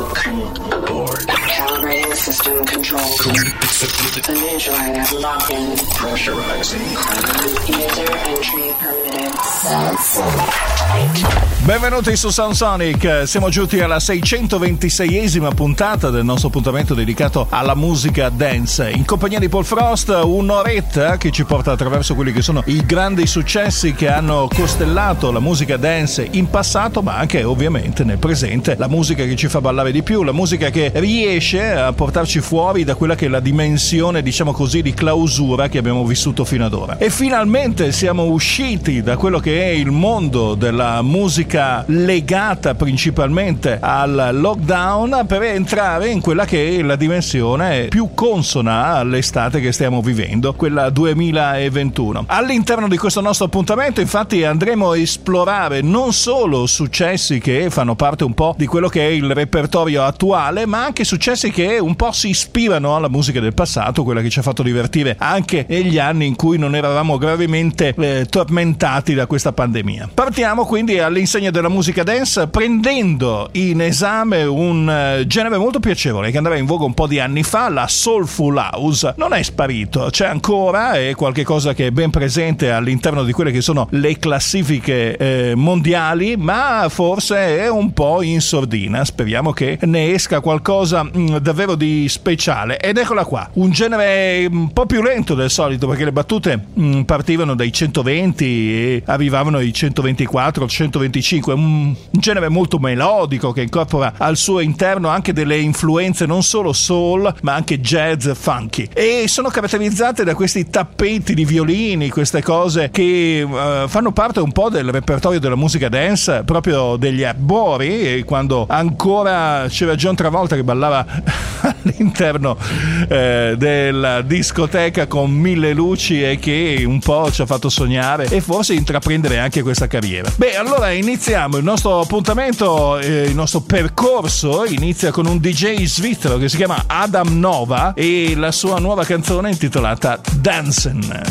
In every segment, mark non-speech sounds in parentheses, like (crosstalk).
Welcome board. Calibrating system control. The new droid has locked in. Pressurizing. User entry permitted. Benvenuti su Soundsonic, siamo giunti alla 626esima puntata del nostro appuntamento dedicato alla musica dance. In compagnia di Paul Frost, un'oretta che ci porta attraverso quelli che sono i grandi successi che hanno costellato la musica dance in passato, ma anche ovviamente nel presente, la musica che ci fa ballare di più, la musica che riesce a portarci fuori da quella che è la dimensione, diciamo così, di clausura che abbiamo vissuto fino ad ora. E finalmente siamo usciti da quello che è il mondo della musica legata principalmente al lockdown per entrare in quella che è la dimensione più consona all'estate che stiamo vivendo, quella 2021. All'interno di questo nostro appuntamento infatti andremo a esplorare non solo successi che fanno parte un po' di quello che è il repertorio attuale, ma anche successi che un po' si ispirano alla musica del passato, quella che ci ha fatto divertire anche negli anni in cui non eravamo gravemente eh, tormentati da questa pandemia. Partiamo quindi all'insegna della musica dance prendendo in esame un uh, genere molto piacevole che andava in voga un po' di anni fa, la soulful house. Non è sparito, c'è ancora, è qualcosa che è ben presente all'interno di quelle che sono le classifiche eh, mondiali, ma forse è un po' in sordina. Speriamo che ne esca qualcosa mh, mm, davvero di speciale. Ed eccola qua, un genere un po' più lento del solito perché le battute mh, mm, partivano dai 120 e arrivavano ai 124, 125 5, un genere molto melodico che incorpora al suo interno anche delle influenze non solo soul ma anche jazz funky e sono caratterizzate da questi tappeti di violini, queste cose che uh, fanno parte un po' del repertorio della musica dance proprio degli arbori quando ancora c'era John Travolta che ballava (laughs) all'interno eh, della discoteca con mille luci e che un po' ci ha fatto sognare e forse intraprendere anche questa carriera. Beh, allora inizia iniziamo il nostro appuntamento, eh, il nostro percorso inizia con un DJ svizzero che si chiama Adam Nova e la sua nuova canzone intitolata Dancing.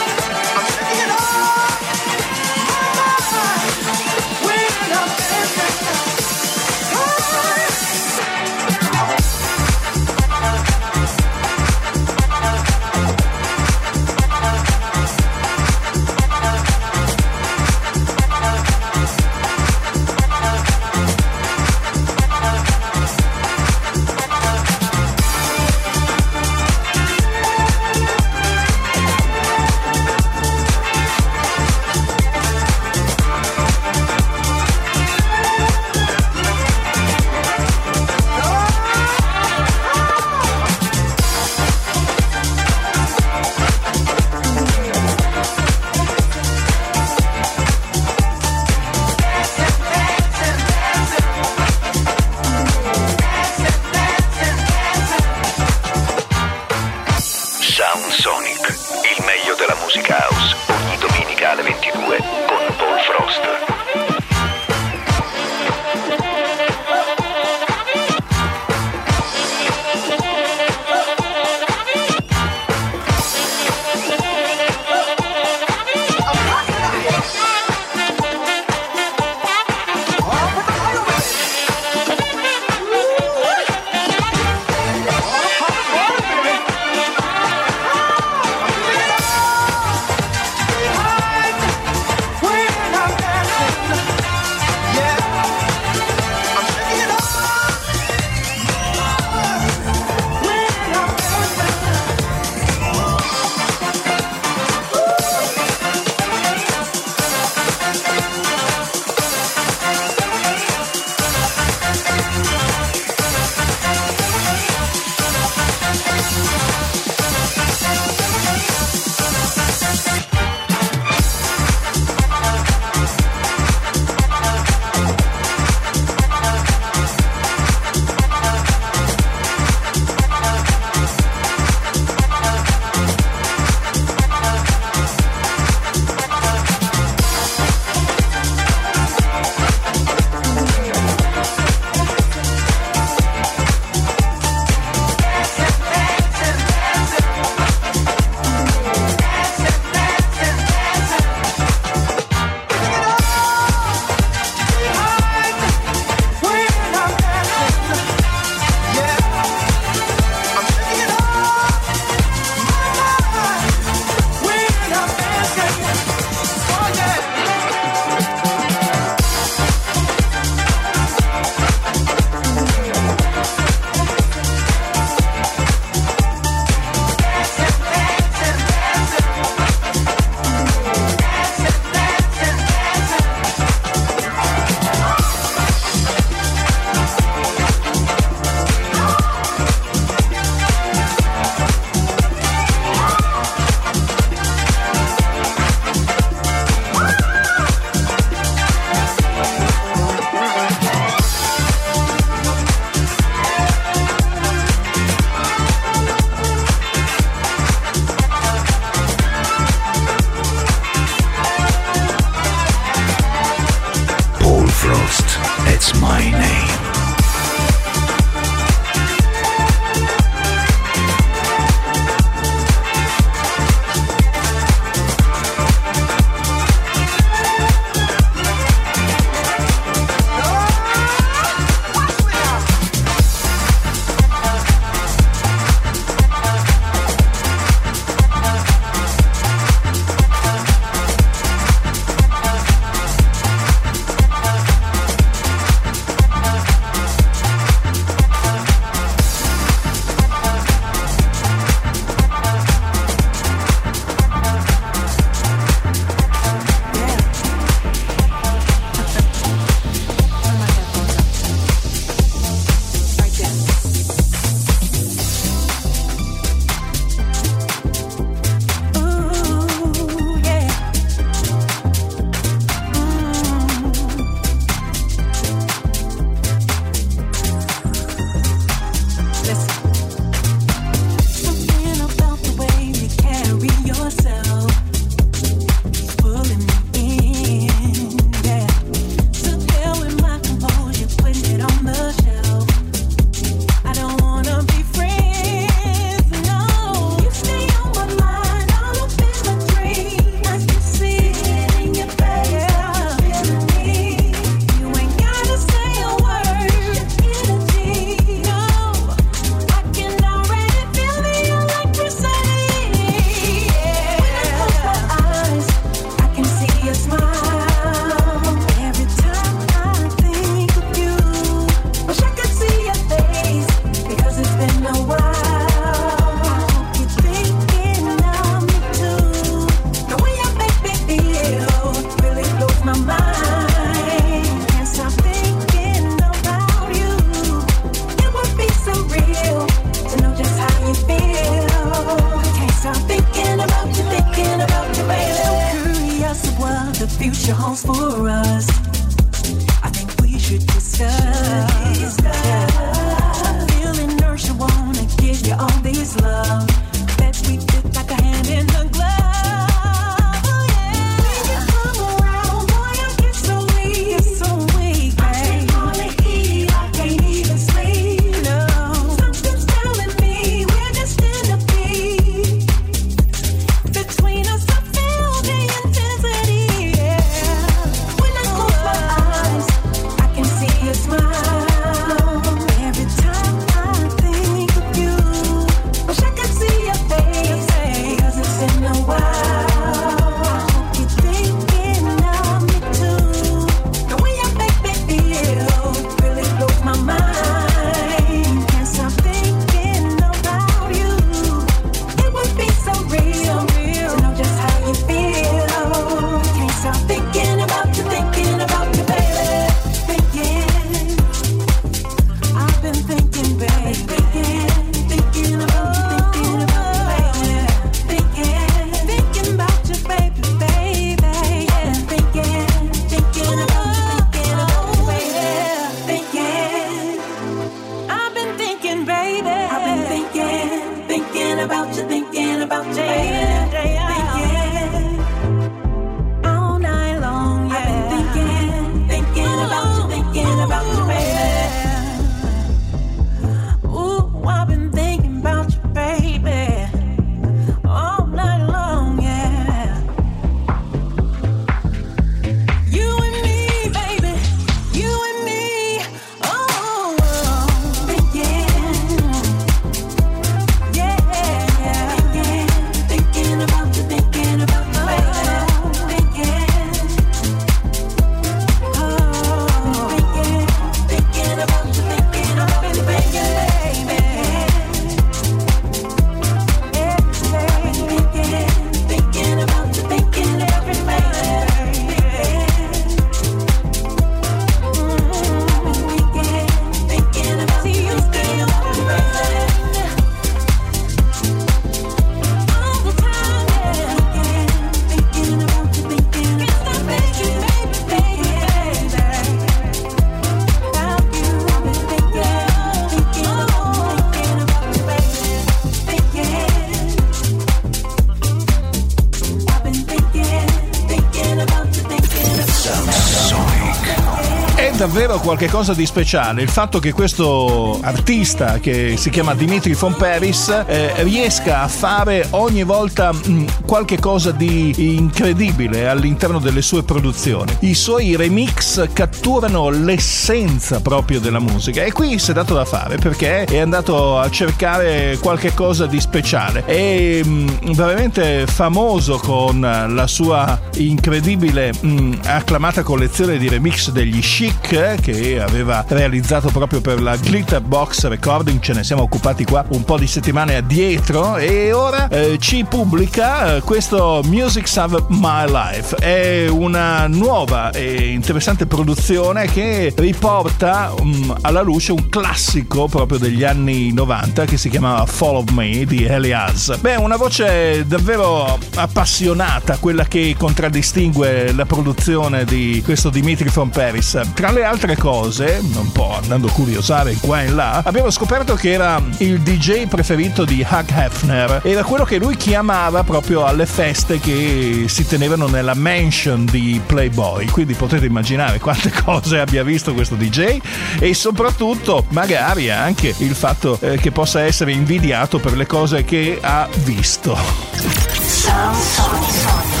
Davvero qualche cosa di speciale il fatto che questo artista che si chiama Dimitri von Paris eh, riesca a fare ogni volta mh, mm, qualche cosa di incredibile all'interno delle sue produzioni. I suoi remix catturano l'essenza proprio della musica e qui si è dato da fare perché è andato a cercare qualche cosa di speciale. È mh, mm, veramente famoso con la sua incredibile mh, mm, acclamata collezione di remix degli chic che aveva realizzato proprio per la Glitter Box Recording, ce ne siamo occupati qua un po' di settimane addietro e ora eh, ci pubblica eh, questo Music of My Life. È una nuova e interessante produzione che riporta um, alla luce un classico proprio degli anni 90 che si chiamava Fall of Me di Elias. Beh, una voce davvero appassionata, quella che contraddistingue la produzione di questo Dimitri von Paris. Tra le altre cose, un po' andando a curiosare qua e là, abbiamo scoperto che era il DJ preferito di Hugh Hefner. Era quello che lui chiamava proprio alle feste che si tenevano nella mansion di Playboy. Quindi potete immaginare quante (laughs) cose abbia visto questo DJ e soprattutto magari anche il fatto eh, che possa essere invidiato per le cose che ha visto. Sound, sound, sound,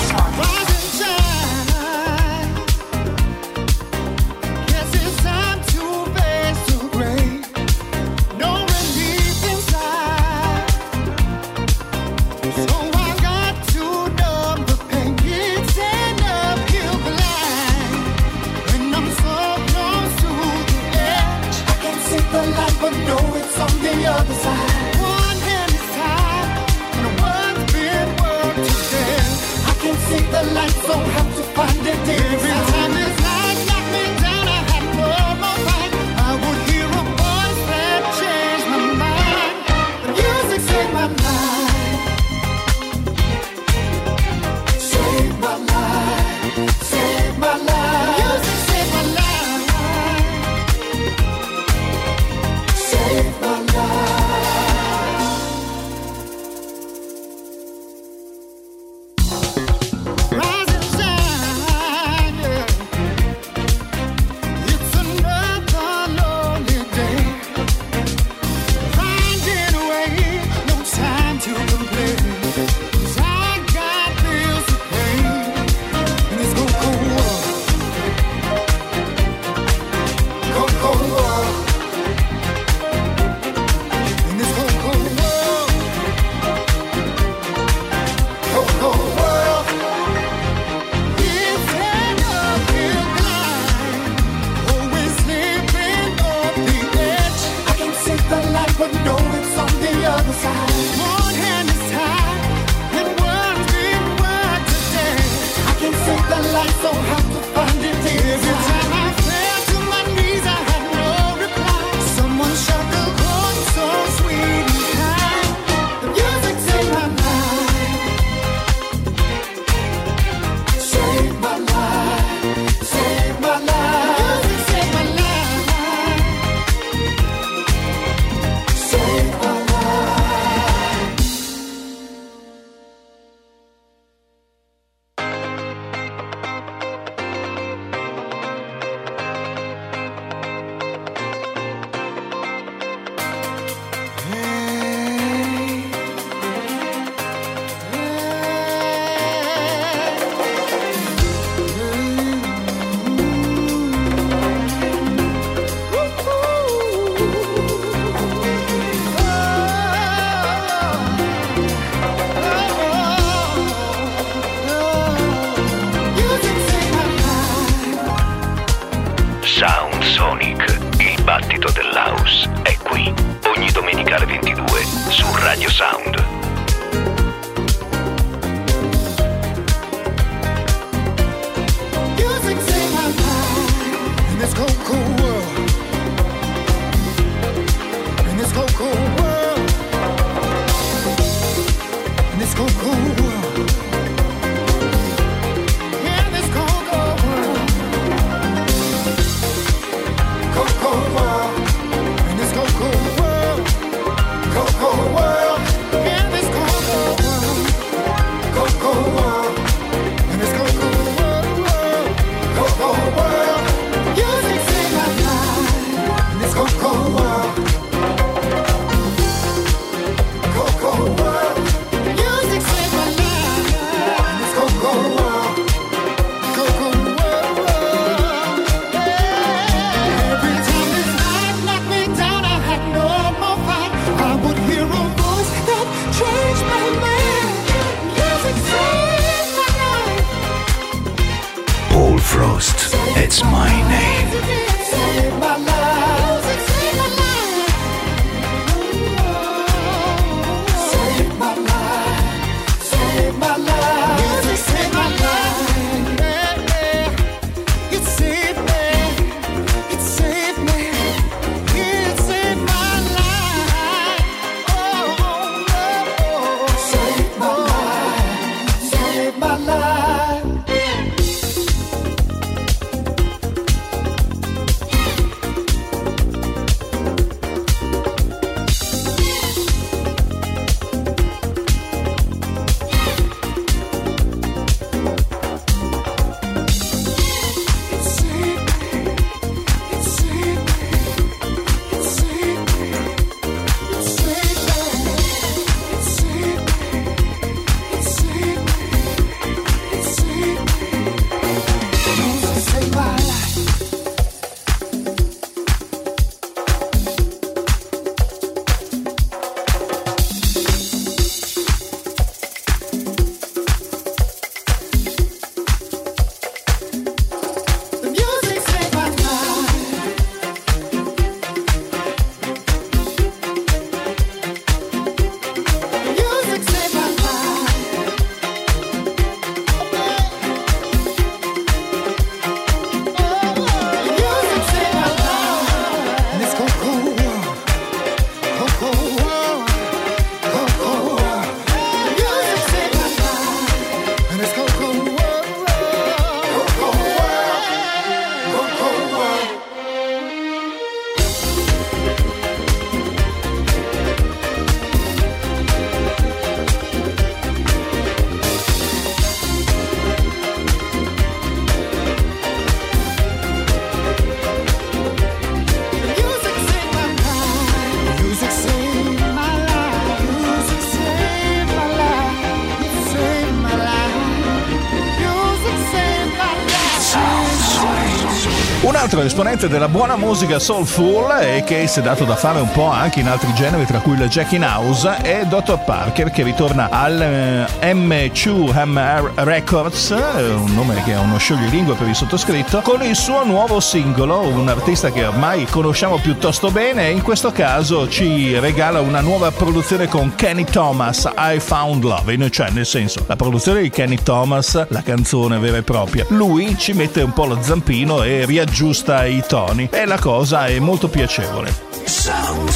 altro esponente della buona musica soulful e che si è dato da fare un po' anche in altri generi, tra cui il Jackie House, è Dr. Parker che ritorna al eh, M2M Records, un nome che è uno scioglilingua per il sottoscritto, con il suo nuovo singolo, un artista che ormai conosciamo piuttosto bene e in questo caso ci regala una nuova produzione con Kenny Thomas, I Found Love, cioè nel senso la produzione di Kenny Thomas, la canzone vera e propria. Lui ci mette un po' lo zampino e riaggiusta aggiusta i toni e la cosa è molto piacevole. Sound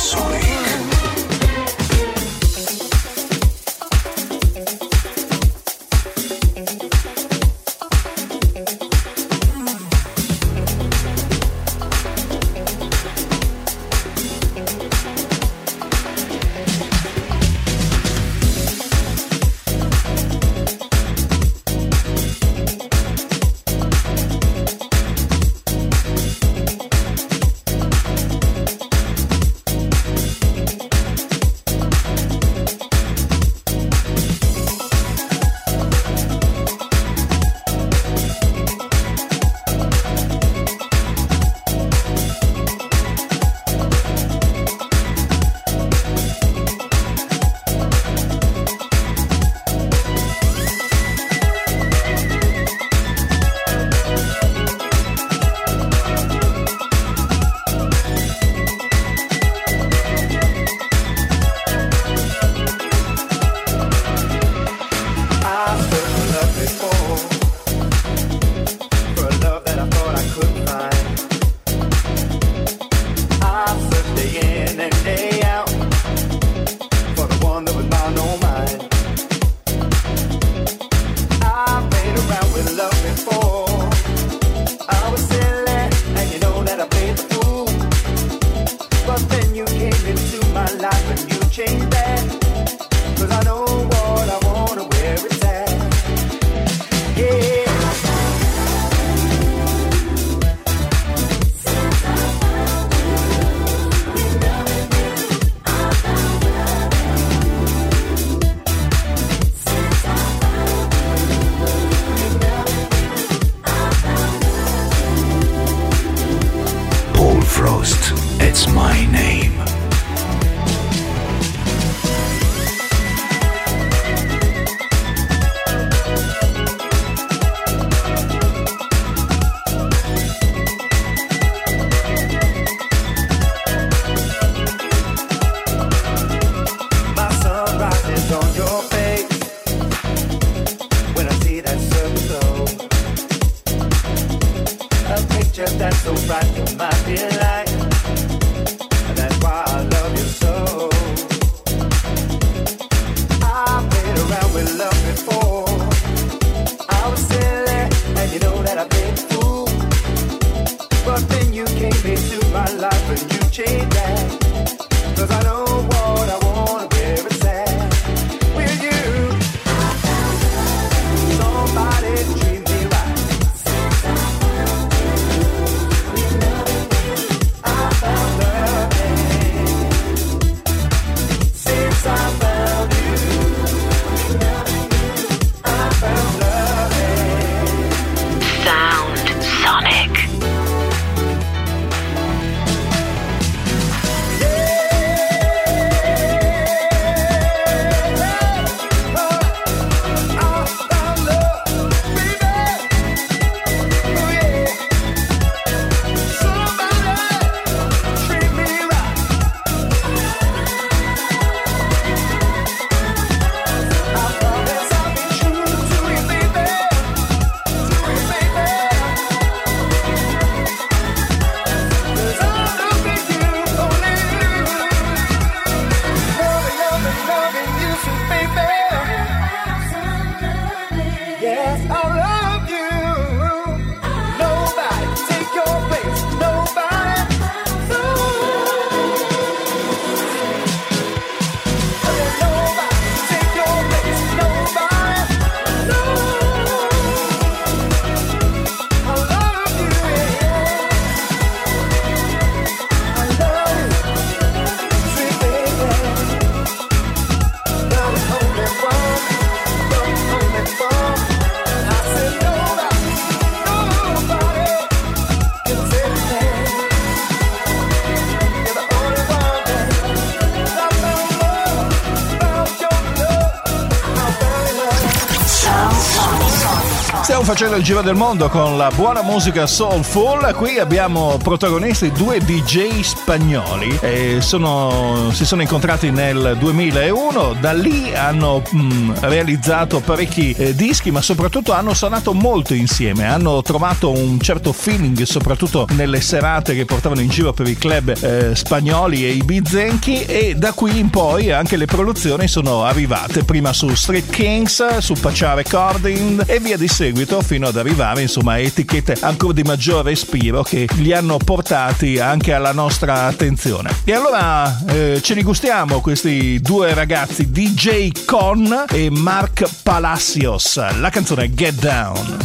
facendo il giro del mondo con la buona musica soulful. Qui abbiamo protagonisti due DJ spagnoli. Sono, si sono incontrati nel 2001. Da lì hanno mm, realizzato parecchi eh, dischi, ma soprattutto hanno suonato molto insieme. Hanno trovato un certo feeling, soprattutto nelle serate che portavano in giro per i club eh, spagnoli e i bizenchi. E da qui in poi anche le produzioni sono arrivate. Prima su Street Kings, su Pacha Recording e via di seguito fino ad arrivare insomma a etichette ancora di maggior respiro che li hanno portati anche alla nostra attenzione. E allora eh, ce li gustiamo questi due ragazzi DJ Con e Mark Palacios. La canzone Get Down.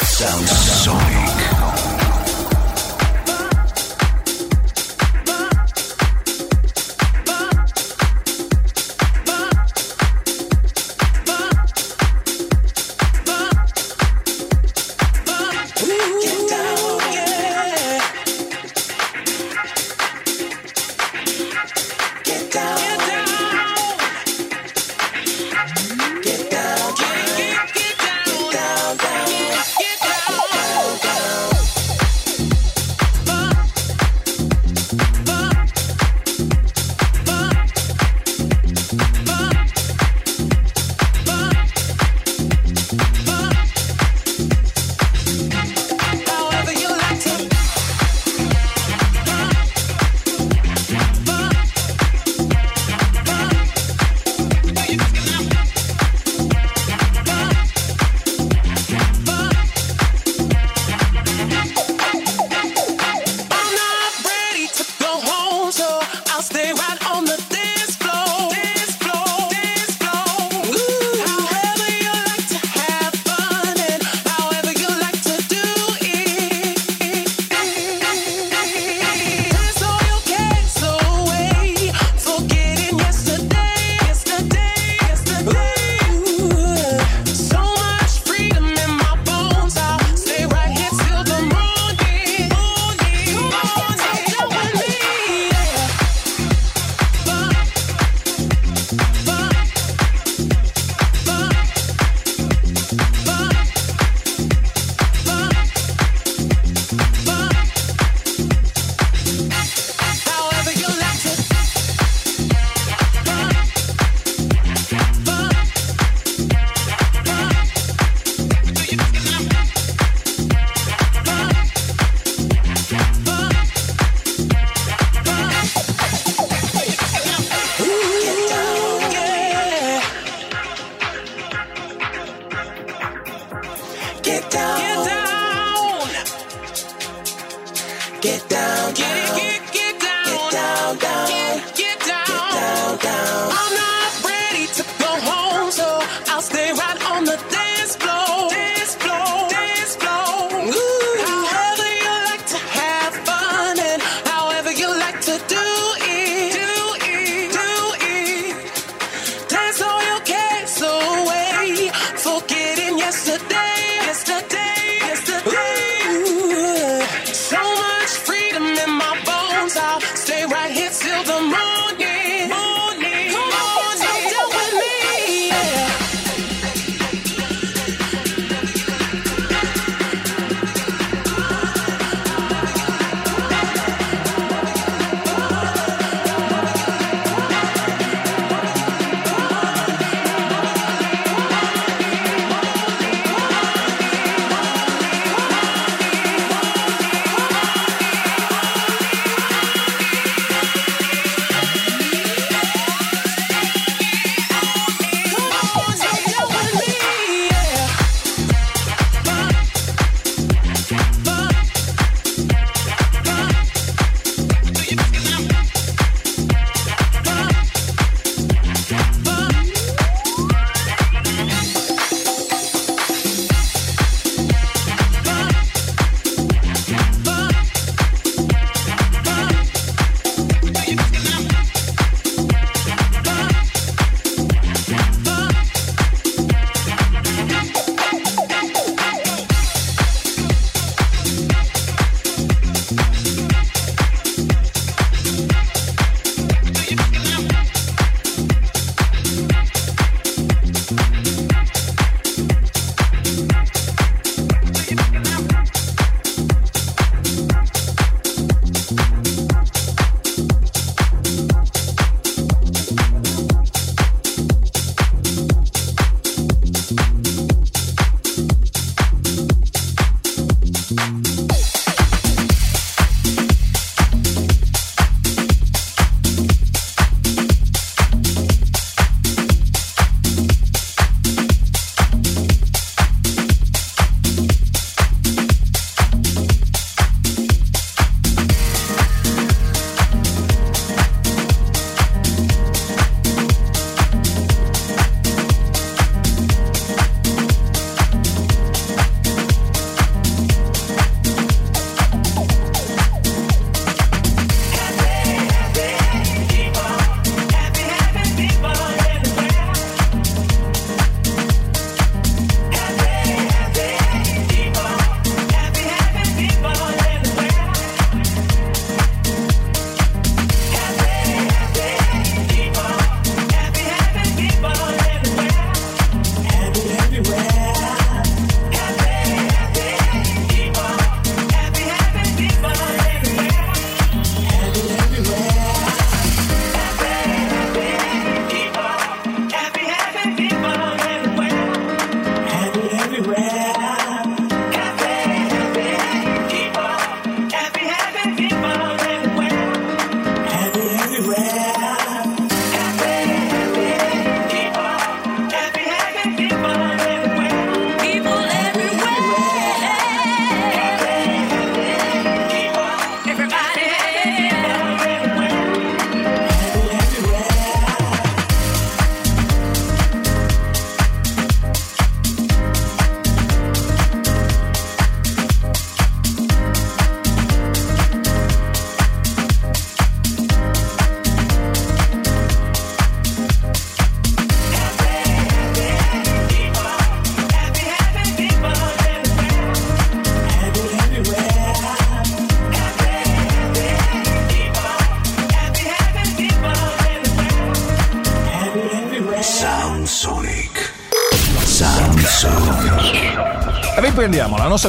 Sound Sonic.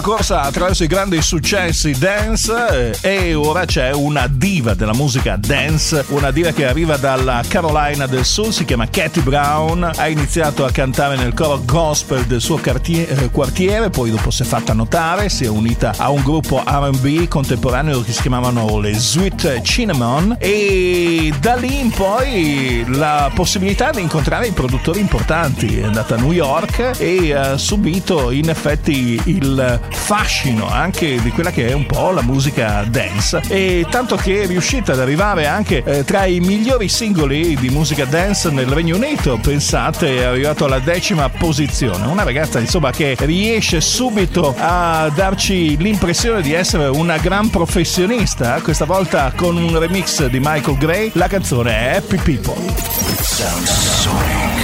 Corsa attraverso i grandi successi dance eh, e ora c'è una diva della musica dance, una diva che arriva dalla Carolina del Sud, si chiama Katy Brown, ha iniziato a cantare nel coro gospel del suo quartiere, quartiere poi dopo si è fatta notare, si è unita a un gruppo R&B contemporaneo che si chiamavano le Sweet Cinnamon e da lì in poi la possibilità di incontrare i produttori importanti, è andata a New York e ha subito in effetti il fascino anche di quella che è un po' la musica dance. E tanto che è riuscita ad arrivare anche eh, tra i migliori singoli di musica dance nel Regno Unito. Pensate è arrivato alla decima posizione. Una ragazza insomma che riesce subito a darci l'impressione di essere una gran professionista questa volta con un remix di Michael Gray. La canzone è Happy People. Sound Sonic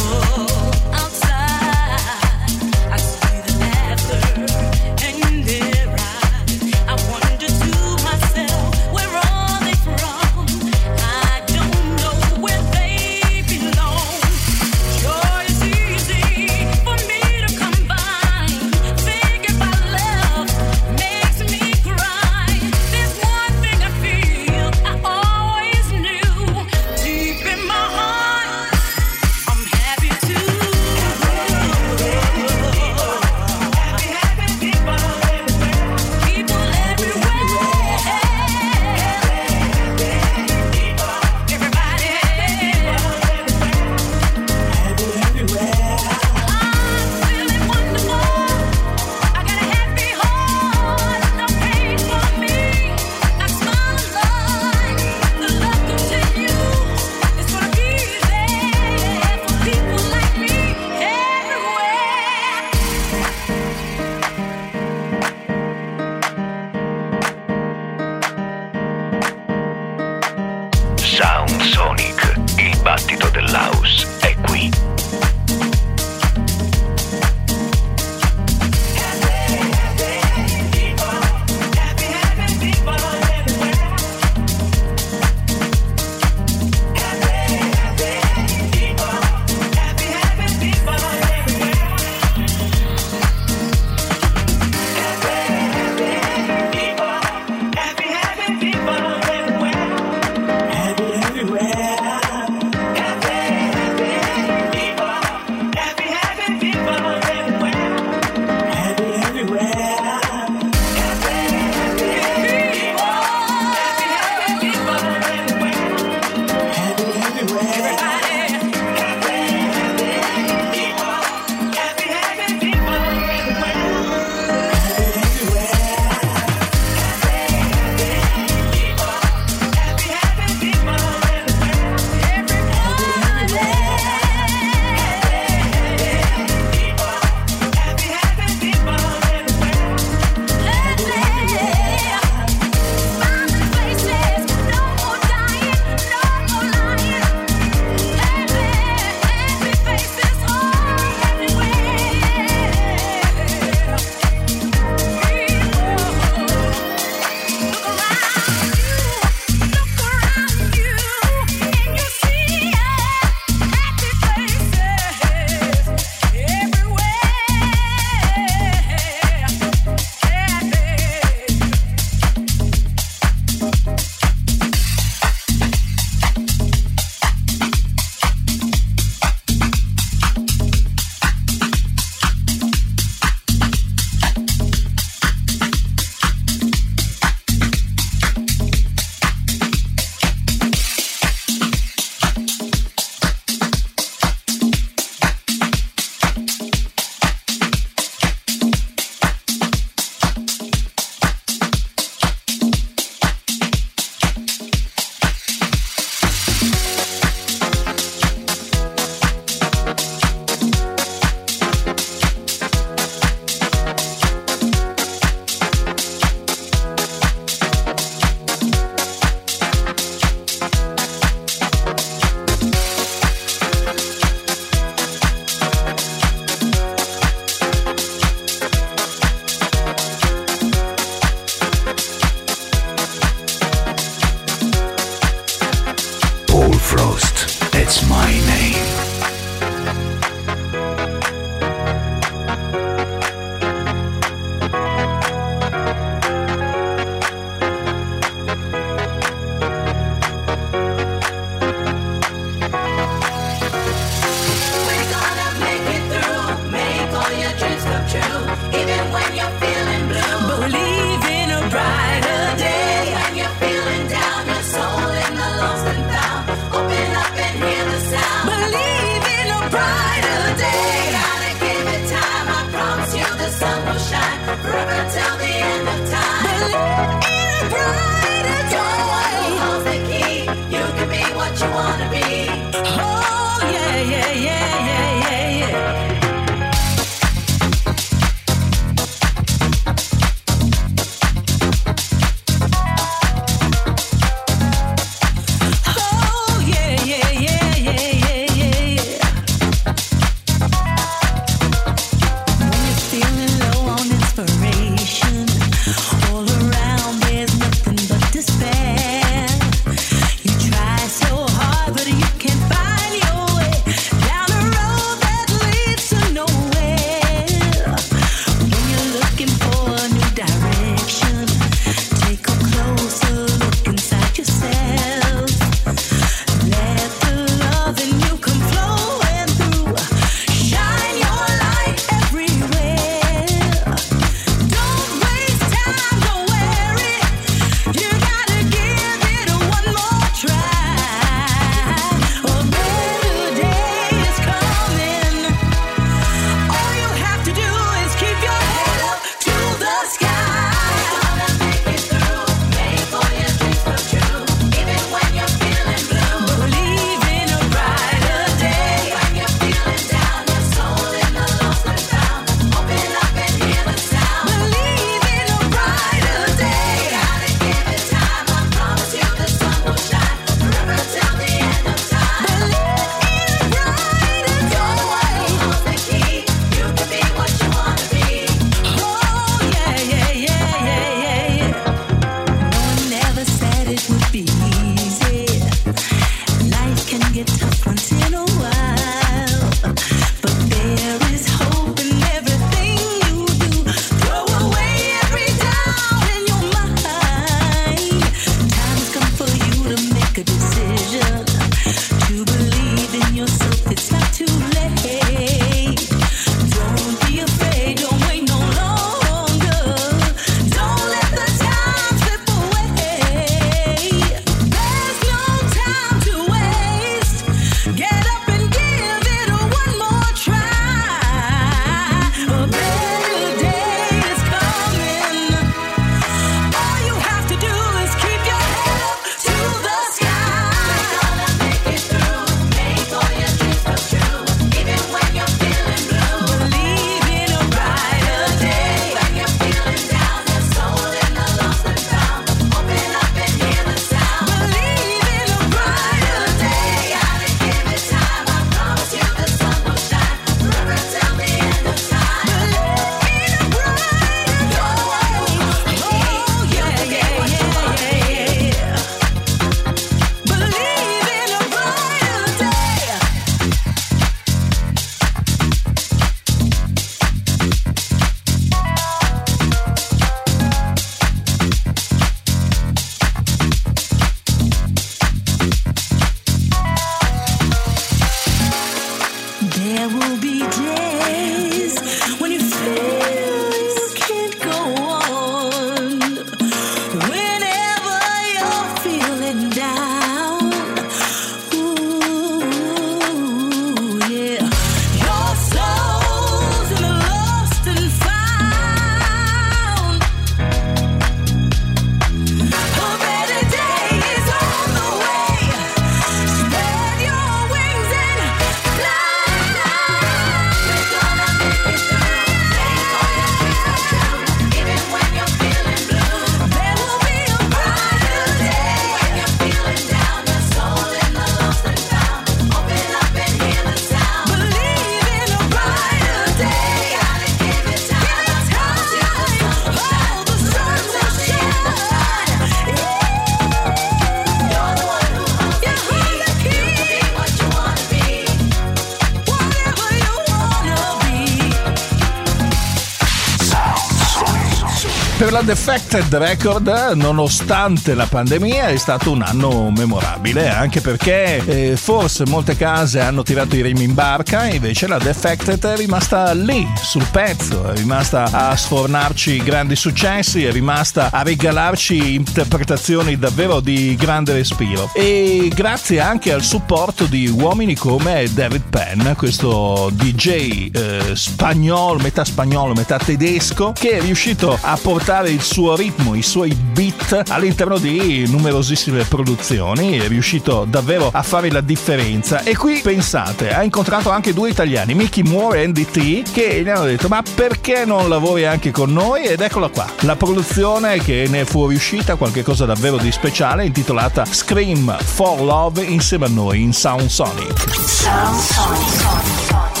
Defected Record, nonostante la pandemia, è stato un anno memorabile, anche perché eh, forse molte case hanno tirato i remi in barca, invece la Defected è rimasta lì, sul pezzo, è rimasta a sfornarci grandi successi, è rimasta a regalarci interpretazioni davvero di grande respiro. E grazie anche al supporto di uomini come David Penn, questo DJ eh, spagnolo, metà spagnolo, metà tedesco, che è riuscito a portare il suo ritmo, i suoi beat all'interno di numerosissime produzioni, è riuscito davvero a fare la differenza. E qui pensate, ha incontrato anche due italiani, Mickey Moore e Andy T, che gli hanno detto ma perché non lavori anche con noi? Ed eccola qua, la produzione che ne fu riuscita, qualcosa davvero di speciale, intitolata Scream for Love insieme a noi in Sound Sonic. Sound Sonic.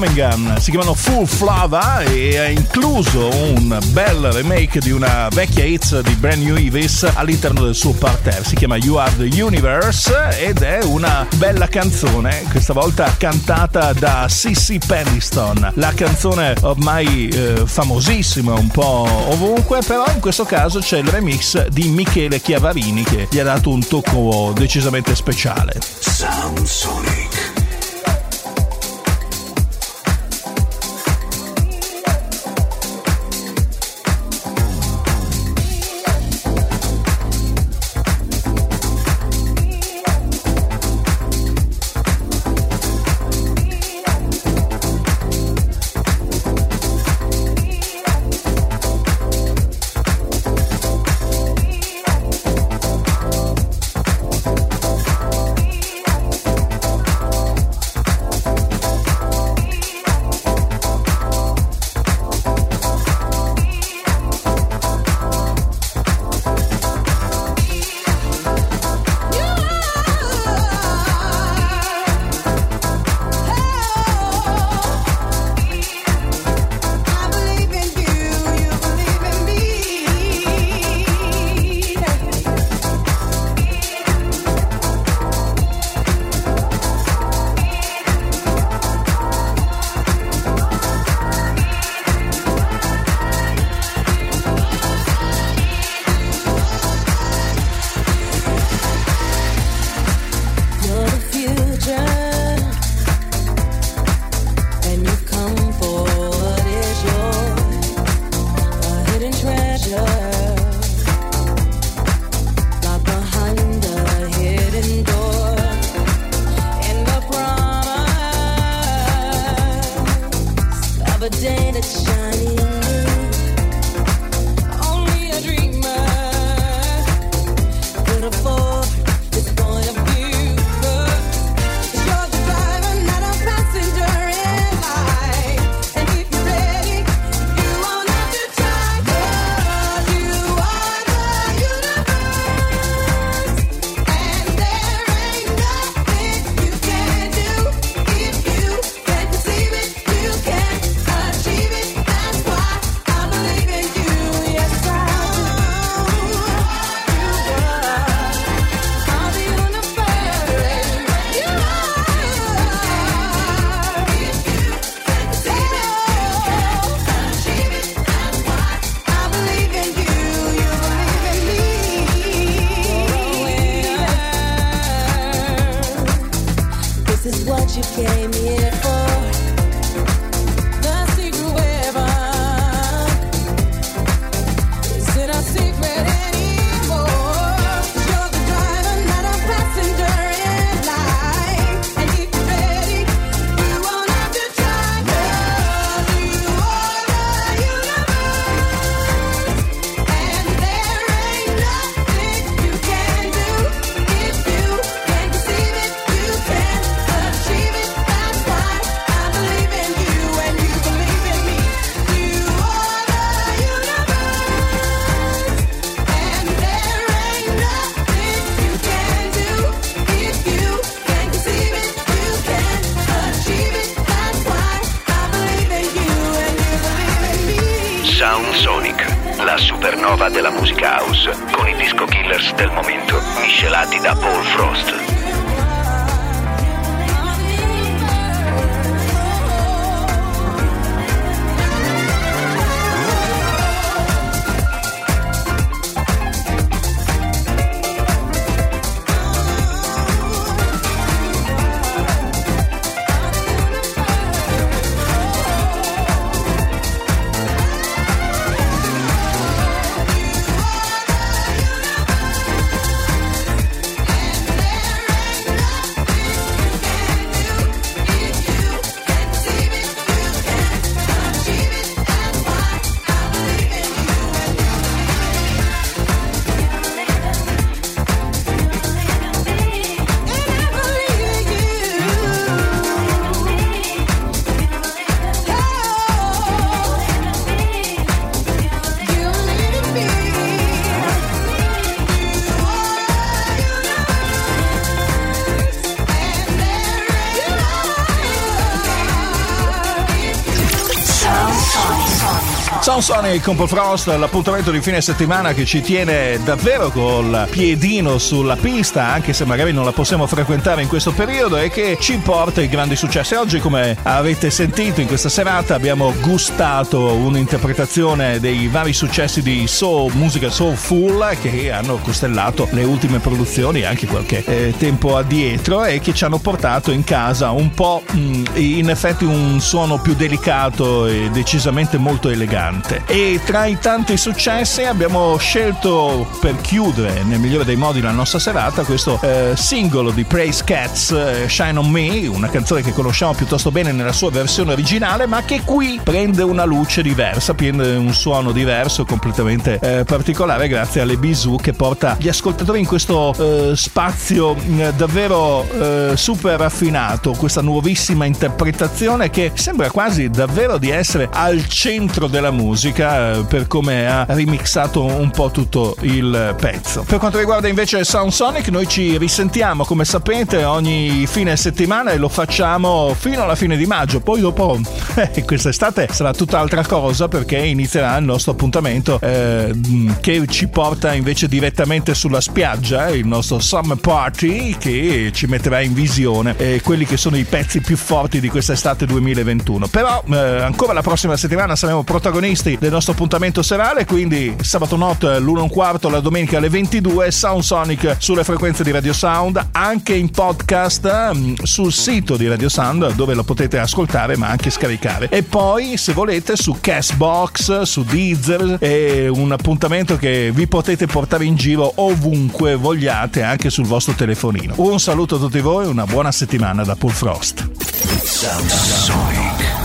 Birmingham, si chiamano Full Flava e ha incluso un bel remake di una vecchia hits di Brand New Evis all'interno del suo parterre. Si chiama You Are the Universe ed è una bella canzone, questa volta cantata da Sissy Peniston. La canzone ormai eh, famosissima un po' ovunque, però in questo caso c'è il remix di Michele Chiavarini che gli ha dato un tocco decisamente speciale. Sound Sonic. Sonic con Paul Frost, l'appuntamento di fine settimana che ci tiene davvero col piedino sulla pista, anche se magari non la possiamo frequentare in questo periodo, e che ci porta ai grandi successi. Oggi, come avete sentito in questa serata, abbiamo gustato un'interpretazione dei vari successi di soul, musica soulful che hanno costellato le ultime produzioni anche qualche eh, tempo addietro e che ci hanno portato in casa un po' mh, mm, in effetti un suono più delicato e decisamente molto elegante importante. E tra i tanti successi abbiamo scelto per chiudere nel migliore dei modi la nostra serata questo eh, singolo di Praise Cats, eh, Shine on Me, una canzone che conosciamo piuttosto bene nella sua versione originale, ma che qui prende una luce diversa, prende un suono diverso, completamente eh, particolare, grazie alle bisù che porta gli ascoltatori in questo eh, spazio eh, davvero eh, super raffinato, questa nuovissima interpretazione che sembra quasi davvero di essere al centro della musica musica eh, per come ha remixato un po' tutto il pezzo. Per quanto riguarda invece Sound Sonic, noi ci risentiamo come sapete ogni fine settimana e lo facciamo fino alla fine di maggio. Poi dopo (laughs) eh, quest'estate sarà tutt'altra cosa perché inizierà il nostro appuntamento eh, che ci porta invece direttamente sulla spiaggia, il nostro Summer Party che ci metterà in visione eh, quelli che sono i pezzi più forti di quest'estate 2021. Però eh, ancora la prossima settimana saremo protagonisti protagonisti del nostro appuntamento serale, quindi sabato notte l'1 e un quarto, la domenica alle 22, Sound Sonic sulle frequenze di Radio Sound, anche in podcast mm, sul sito di Radio Sound dove lo potete ascoltare ma anche scaricare. E poi se volete su Castbox, su Deezer, è un appuntamento che vi potete portare in giro ovunque vogliate, anche sul vostro telefonino. Un saluto a tutti voi, una buona settimana da Paul Frost. Sound Sonic.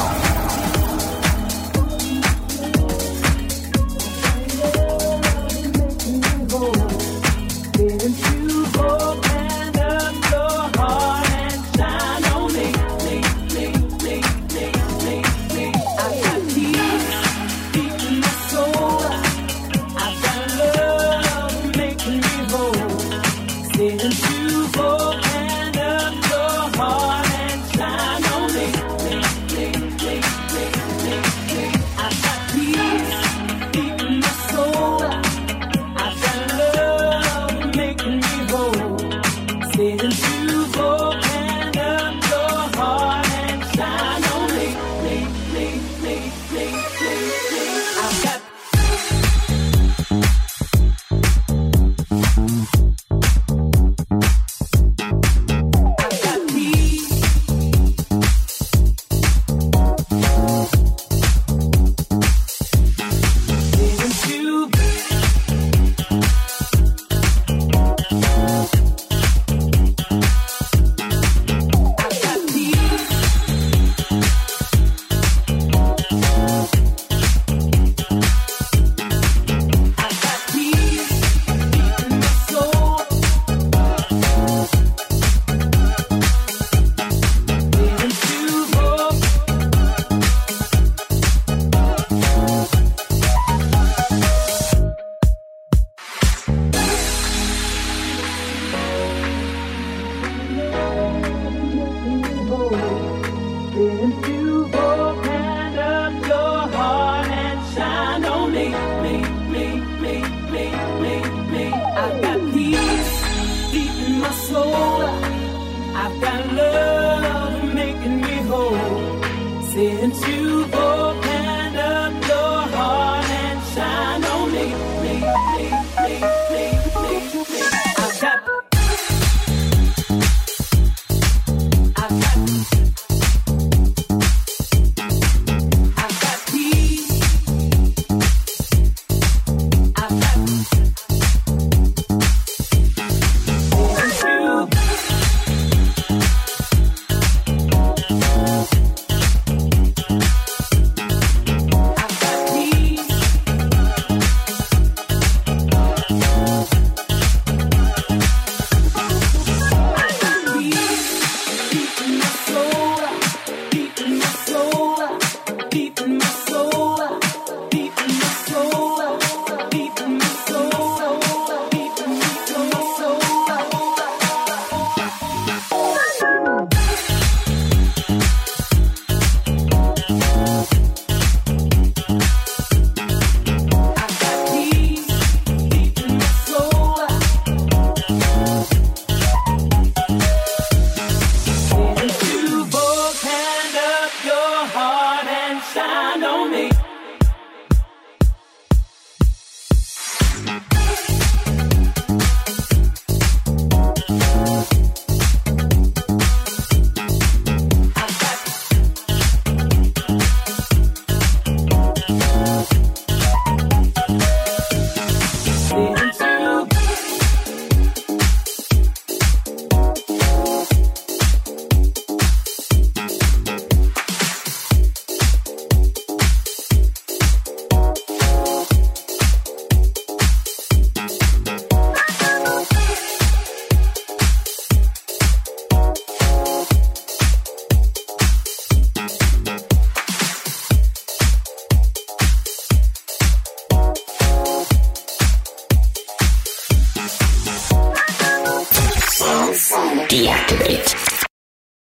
me, me, me.